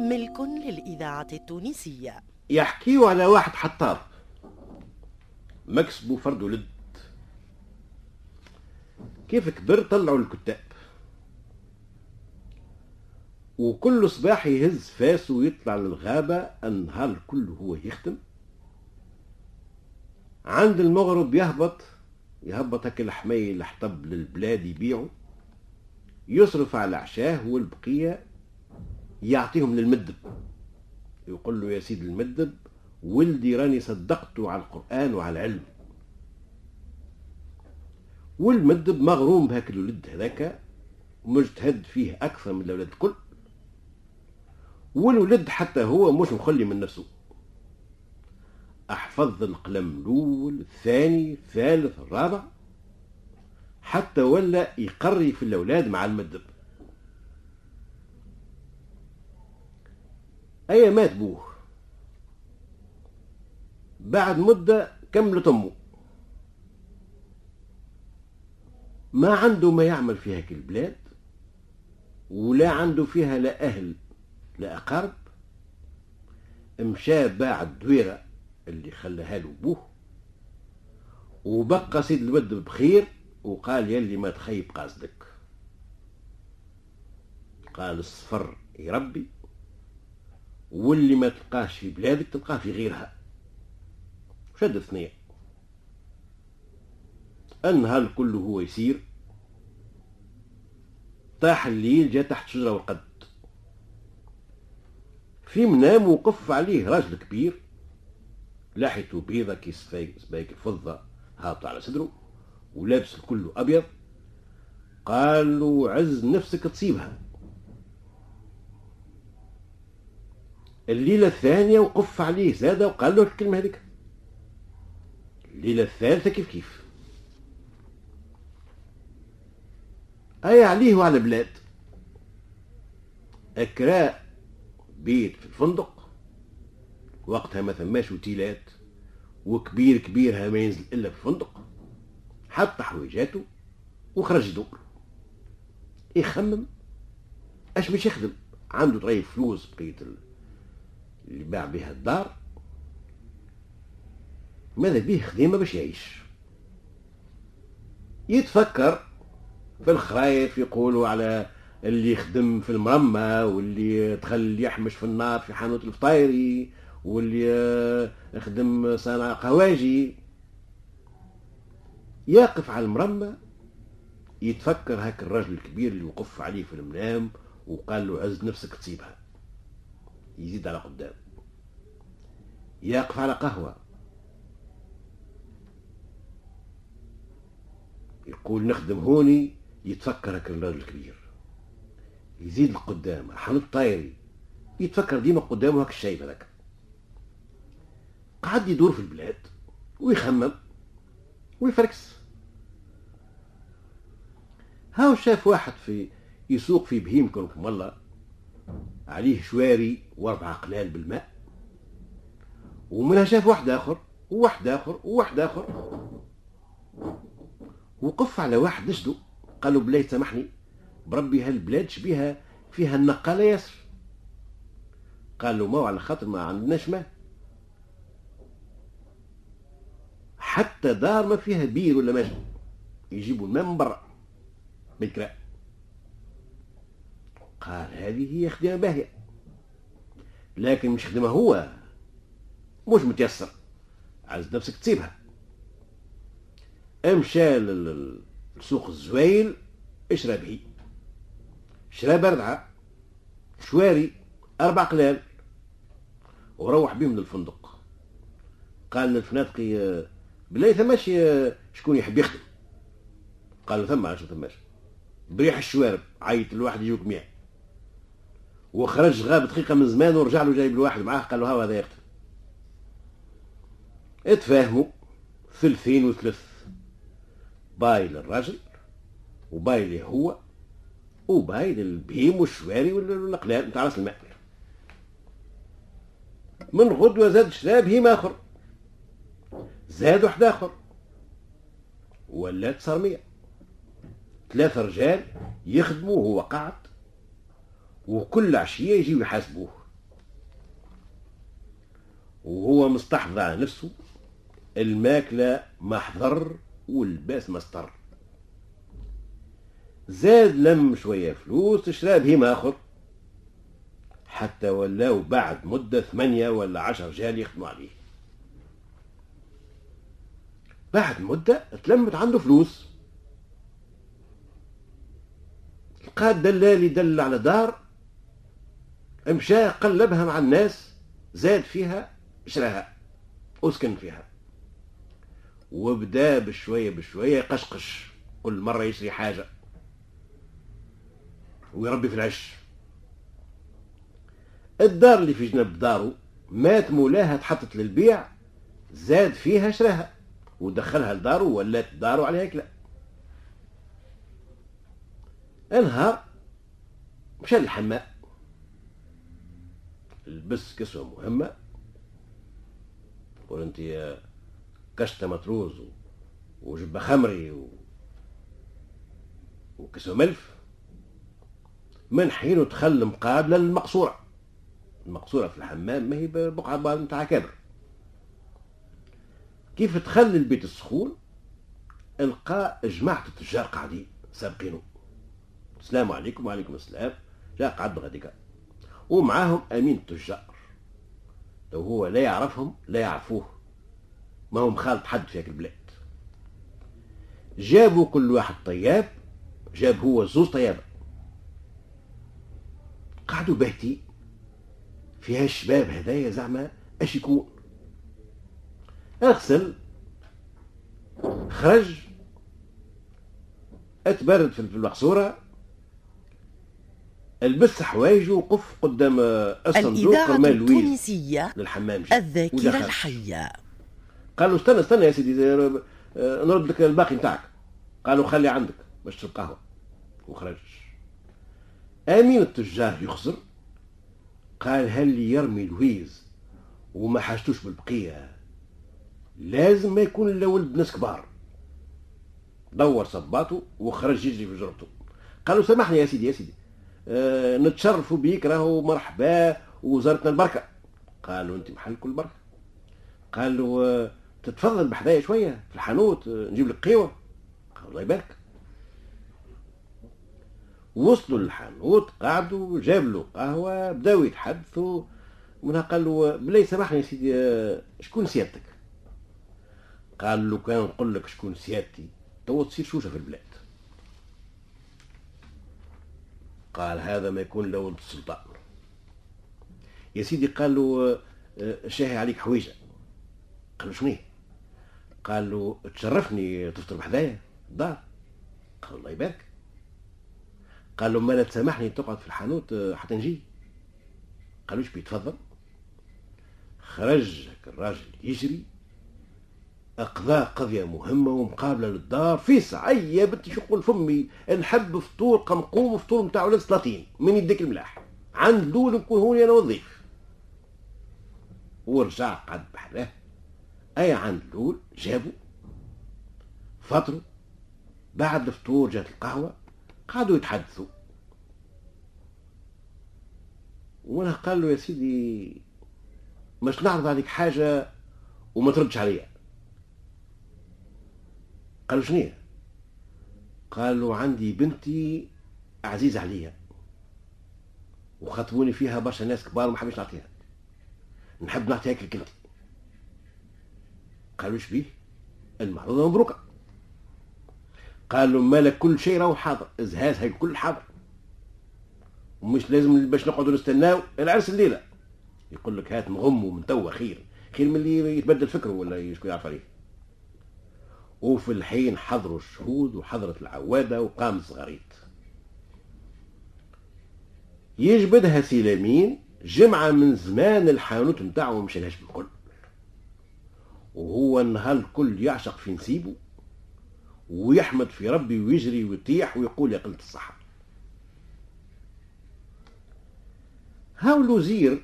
ملك للإذاعة التونسية. يحكيوا على واحد حطاب. مكسبه فرد ولد. كيف كبر طلعوا الكتاب. وكل صباح يهز فاسه ويطلع للغابة النهار كله هو يخدم عند المغرب يهبط. يهبط هكا الحمي الحطب للبلاد يبيعه. يصرف على عشاه والبقية يعطيهم للمدب. يقول له يا سيد المدب ولدي راني صدقته على القرآن وعلى العلم. والمدب مغروم بهاك الولد هذاك مجتهد فيه أكثر من الأولاد الكل. والولد حتى هو مش مخلي من نفسه. أحفظ القلم الأول الثاني الثالث الرابع حتى ولا يقري في الأولاد مع المدب. أي مات بوه. بعد مدة كملت أمه ما عنده ما يعمل في هيك البلاد ولا عنده فيها لا أهل لا أقارب. مشى باع الدويرة اللي خلاها له بوه وبقى سيد الود بخير وقال يلي ما تخيب قاصدك قال الصفر يربي واللي ما تلقاش في بلادك تلقاه في غيرها. شد اثنين النهار كله هو يسير. طاح الليل جاء تحت شجرة وقد في منام وقف عليه راجل كبير. لحيته بيضة كي سبايك الفضة هابطة على صدره ولابس الكل أبيض. قال له عز نفسك تصيبها. الليلة الثانية وقف عليه زاد وقال له الكلمة هذيك. الليلة الثالثة كيف كيف؟ أي عليه وعلى بلاد أكراء بيت في الفندق. وقتها ما ثماش اوتيلات وكبير كبير ما ينزل إلا في الفندق. حط حويجاته وخرج يدور. يخمم. أش باش يخدم؟ عنده طريف فلوس بقيت اللي باع بها الدار. ماذا به خديمة باش يعيش. يتفكر في الخرايف يقولوا على اللي يخدم في المرمى واللي دخل يحمش في النار في حانوت الفطايري واللي يخدم صانع قواجي. يقف على المرمى يتفكر هاك الرجل الكبير اللي وقف عليه في المنام وقال له عز نفسك تصيبها يزيد على قدام. يقف على قهوة. يقول نخدم هوني يتفكر هكا الراجل الكبير. يزيد لقدام حنط طايري يتفكر ديما قدامه هاك الشايب هذاك. قعد يدور في البلاد ويخمم ويفركس. هاو شاف واحد في يسوق في بهيم كرمكم الله عليه شواري واربع قلال بالماء ومنها شاف واحد آخر وواحد آخر وواحد آخر. وقف على واحد نشدو قال له بلاي سامحني بربي هالبلاد شبيها فيها النقالة ياسر. قال له ما على خاطر ما عندناش ماء. حتى دار ما فيها بير ولا ماء يجيبوا الماء من برا بالكراء قال هذه هي خدمة باهية. لكن مش خدمة هو. مش متيسر. عايز نفسك تسيبها. امشى لسوق الزويل اشرى به. شرى بردعة شواري أربع قلال وروح بهم للفندق قال للفنادقي بلاي ثماش شكون يحب يخدم؟ قالوا ثم عشان ثماش بريح الشوارب عيط الواحد يجوك مية. وخرج غاب دقيقة من زمان ورجع له جايب الواحد معاه قال له ها هذا يخدم اتفاهموا ثلثين وثلث. باي للراجل وباي لي هو وباي للبهيم والشواري والاقلال نتاع راس الماء من غدوة زاد شرا بهيم آخر. زاد واحد آخر. ولات صار مية ثلاثة رجال يخدموا وهو قاعد. وكل عشية يجيو يحاسبوه. وهو مستحفظ على نفسه الماكلة محضر والباس مستر زاد لم شوية فلوس شرا بهيم آخر حتى ولاو بعد مدة ثمانية ولا عشر رجال يخدموا عليه. بعد مدة تلمت عنده فلوس. لقى الدلال يدل على دار مشى قلبها مع الناس زاد فيها شراها أسكن فيها. وبدا بشوية بشوية يقشقش كل مرة يشري حاجة. ويربي في العش. الدار اللي في جنب دارو مات مولاها تحطت للبيع زاد فيها شراها. ودخلها لدارو ولات دارو عليها كلا انهار مشى للحمام. لبس كسوة مهمة. قول أنت كشتة مطروز وجبة خمري و... وكسوة ملف. من حين دخل مقابلة للمقصورة. المقصورة في الحمام ما هي بقعة نتاع كبر كيف دخل البيت السخون؟ القى جماعة التجار قاعدين سابقينه السلام عليكم وعليكم السلام. جاء قعد غاديكا ومعاهم أمين التجار لو هو لا يعرفهم لا يعرفوه. ما هم خالط حد في هيك البلاد. جابوا كل واحد طياب جاب هو زوز طيابة. قعدوا باهتين فيها الشباب هدايا زعما أش يكون؟ أغسل خرج أتبرد في المقصورة البس حوايجه وقف قدام الصندوق الإذاعة التونسية للحمام. الذاكرة الحية. قالوا استنى استنى يا سيدي آه، نرد لك الباقي نتاعك. قالوا خلي عندك باش تشرب قهوة. وخرج آمين التجار يخزر. قال هل يرمي الويز وما حاجتوش بالبقية؟ لازم ما يكون إلا ولد ناس كبار. دور صباطه وخرج يجري في جربته. قالوا سامحني يا سيدي يا سيدي. نتشرفوا بيك راهو مرحبا وزارتنا البركة. قالوا أنت محل كل بركة. قالوا أه تتفضل بحذايا شوية في الحانوت أه نجيب لك قهوة. قال الله يبارك. وصلوا للحانوت قعدوا جاب له قهوة بداو يتحدثوا. منها قال له سامحني يا سيدي شكون سيادتك؟ قال له كان نقول لك شكون سيادتي تو تصير شوشة في البلاد. قال هذا ما يكون لولد السلطان. يا سيدي قال له آه، شاهي عليك حويجة. قال له شنو قال له تشرفني تفطر بحذايا. الدار قال الله يبارك. قال له ما لا تسامحني تقعد في الحانوت آه، حتى نجي. قال له بيتفضل؟ خرج الراجل يجري أقضاء قضية مهمة ومقابلة للدار في سعي يا بنتي شقول فمي نحب فطور قمقوم فطور نتاع ولاد سلاطين من يديك الملاح. عند لول نكون هوني أنا وظيف. ورجع قعد بحلاه أي عند لول جابوا فطروا بعد الفطور جات القهوة قعدوا يتحدثوا. وأنا قال له يا سيدي مش نعرض عليك حاجة وما تردش عليا. قالوا شنو قالوا عندي بنتي عزيزة عليا وخطبوني فيها برشا ناس كبار وما حبيتش نعطيها. نحب نعطيها لك انت. قالوا إيش بيه؟ المعروضة مبروكة. قالوا مالك كل شيء راهو حاضر ازهاز هاي كل حاضر. ومش لازم باش نقعدوا نستناو العرس الليلة. يقول لك هات مغم ومن توا خير. خير من اللي يتبدل فكره ولا يعرف عليه. وفي الحين حضروا الشهود وحضرت العوادة وقام الصغاريت يجبدها سيلامين جمعة من زمان الحانوت نتاعو مشيلهاش بالكل. وهو النهار الكل يعشق في نسيبه ويحمد في ربي ويجري ويطيح ويقول يا قلة الصحة. هاو الوزير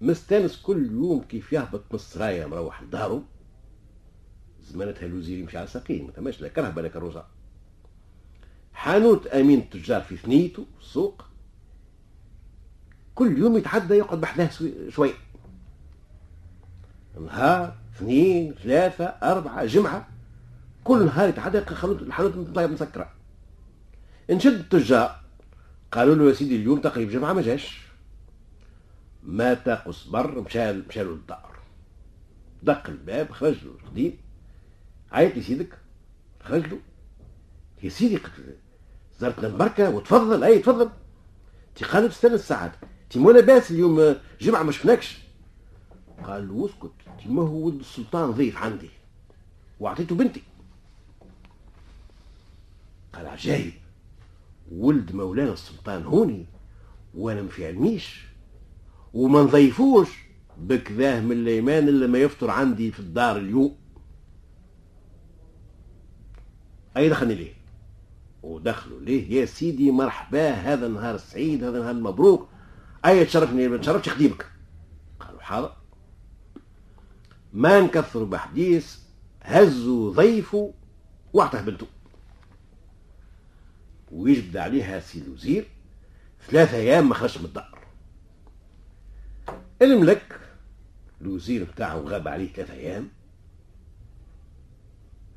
مستانس كل يوم كيف يهبط من السرايا مروح لدارو زمانتها الوزير يمشي على ما ثماش لا كرهبة لا كروزة حانوت أمين التجار في ثنيته السوق كل يوم يتعدى يقعد بحذاه شوي. نهار اثنين ثلاثة أربعة جمعة. كل نهار يتعدى الحانوت مسكرة. نشد التجار قالوا له يا سيدي اليوم تقريب جمعة ما جاش. مات قصبر مشى مشى له للدار دق الباب خرج له الخديم. عيط لي سيدك. خرج له يا سيدي زرتنا البركة وتفضل أي تفضل. تي قال تستنى الساعات تي مو لاباس اليوم جمعة ما شفناكش. قال له اسكت تي ما هو ولد السلطان ضيف عندي. وأعطيته بنتي. قال عجايب. ولد مولانا السلطان هوني وأنا ما في علميش وما نضيفوش. بكذاه من الأيمان اللي ما يفطر عندي في الدار اليوم. أي دخلني ليه؟ ودخلوا ليه؟ يا سيدي مرحبا هذا النهار السعيد هذا النهار المبروك أي تشرفني؟ ما تشرفش خديمك. قالوا حاضر. ما نكثروا بحديث هزوا ضيفه واعطاه بنته ويجبد عليها سي الوزير ثلاثة أيام ما خرجش من الدار. الملك الوزير بتاعه غاب عليه ثلاثة أيام.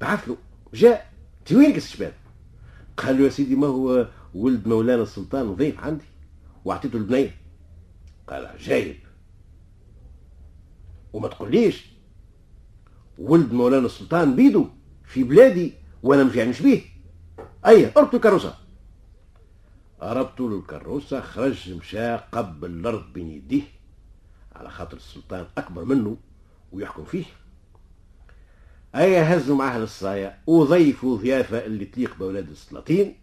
بعث له جاء. انت وينك الشباب قال له يا سيدي ما هو ولد مولانا السلطان ضيف عندي؟ وأعطيته البنية قال عجايب وما تقوليش ولد مولانا السلطان بيدو في بلادي وأنا مش يعني بيه. أي اربط الكروسة ربطوا له الكروسة خرج مشى قبل الأرض بين يديه على خاطر السلطان أكبر منه ويحكم فيه. أي هزوا معاه للصايا وضيفوا ضيافة اللي تليق بأولاد السلاطين.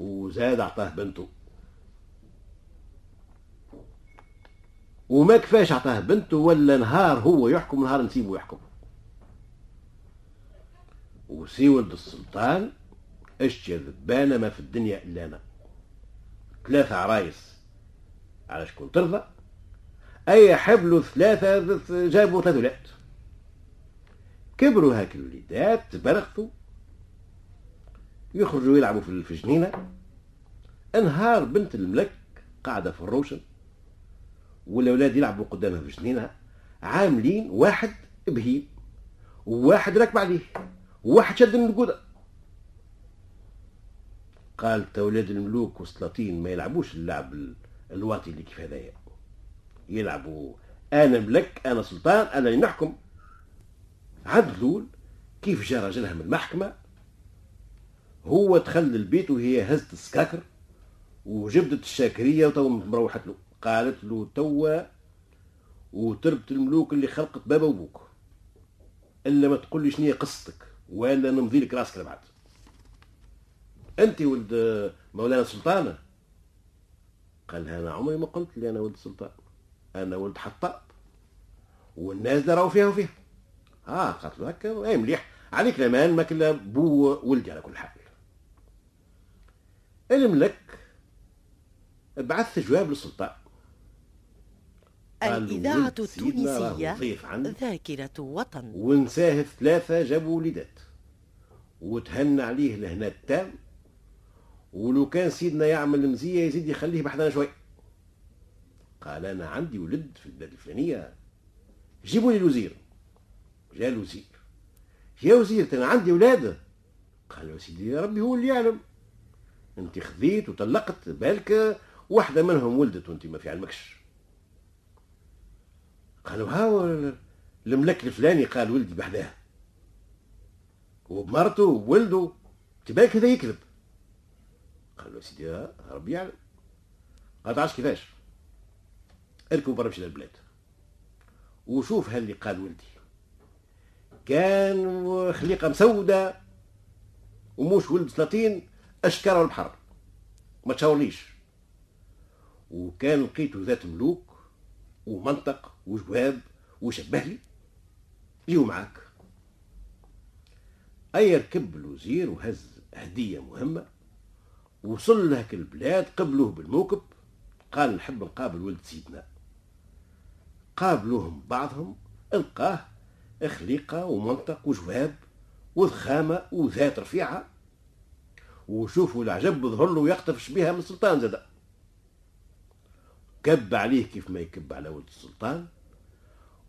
وزاد أعطاه بنته. وما كفاش أعطاه بنته ولا نهار هو يحكم نهار نسيبه يحكم. وسي ولد السلطان اشتي ذبانة؟ ما في الدنيا إلا أنا. ثلاثة عرايس. على شكون ترضى؟ أي حبلوا ثلاثة جابوا ثلاثة ولاد. كبروا هاك الوليدات تبرخوا يخرجوا يلعبوا في الجنينة. أنهار بنت الملك قاعدة في الروشن. والأولاد يلعبوا قدامها في الجنينة. عاملين واحد بهيم وواحد راكب عليه وواحد شد من القودة قالت أولاد الملوك والسلاطين ما يلعبوش اللعب الواطي اللي كيف هذايا. يلعبوا أنا ملك أنا سلطان أنا اللي نحكم. عدلول كيف جا راجلها من المحكمة؟ هو دخل البيت وهي هزت السكاكر وجبدت الشاكرية وتو مروحت له. قالت له توا وتربت الملوك اللي خلقت بابا وبوك إلا ما تقول لي شنو قصتك ولا نمضي لك راسك لبعد. انت ولد مولانا سلطانة؟ قال أنا عمري ما قلت لي أنا ولد سلطان. أنا ولد حطاب والناس دراو فيها وفيها. آه قالت له هكا اي مليح. عليك الامان ما كلا بو ولدي على كل حال. الملك بعث جواب للسلطان. الإذاعة التونسية ذاكرة وطن. ونساه ثلاثة جابوا وليدات وتهنى عليه لهنا التام. ولو كان سيدنا يعمل مزية يزيد يخليه بحثنا شوي. قال أنا عندي ولد في البلاد الفلانية. جيبوا لي الوزير. جاء الوزير يا وزير أنا عندي ولاد قال يا سيدي ربي هو اللي يعلم. أنت خذيت وطلقت بالك واحدة منهم ولدت وأنت ما في علمكش. قالوا ها الملك الفلاني؟ قال ولدي بحداه وبمرته وولده تبالك هذا يكذب. قال له سيدي ربي يعلم. قال تعرفش كيفاش؟ اركب برا للبلاد. وشوف هل اللي قال ولدي. كان خليقة مسودة وموش ولد سلاطين اشكره البحر. ما تشاورنيش وكان لقيته ذات ملوك ومنطق وجواب وشبه لي جيو معاك. أي ركب الوزير وهز هدية مهمة وصل لهك البلاد قبلوه بالموكب. قال نحب نقابل ولد سيدنا. قابلوهم بعضهم القاه خليقة ومنطق وجواب وضخامة وذات رفيعة. وشوفوا العجب ظهر له يقطفش بها من السلطان زاد كب عليه كيف ما يكب على ولد السلطان.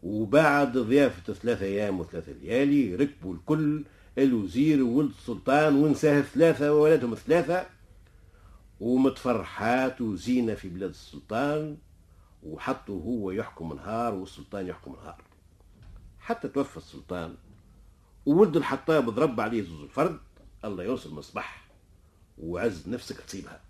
وبعد ضيافة ثلاثة أيام وثلاثة ليالي ركبوا الكل الوزير وولد السلطان ونساه ثلاثة وولدهم ثلاثة. ومتفرحات وزينة في بلاد السلطان. وحطوا هو يحكم نهار والسلطان يحكم نهار حتى توفى السلطان. وولد الحطاب ضرب عليه زوز الفرد. الله يوصل مصباح. وعز نفسك تصيبها.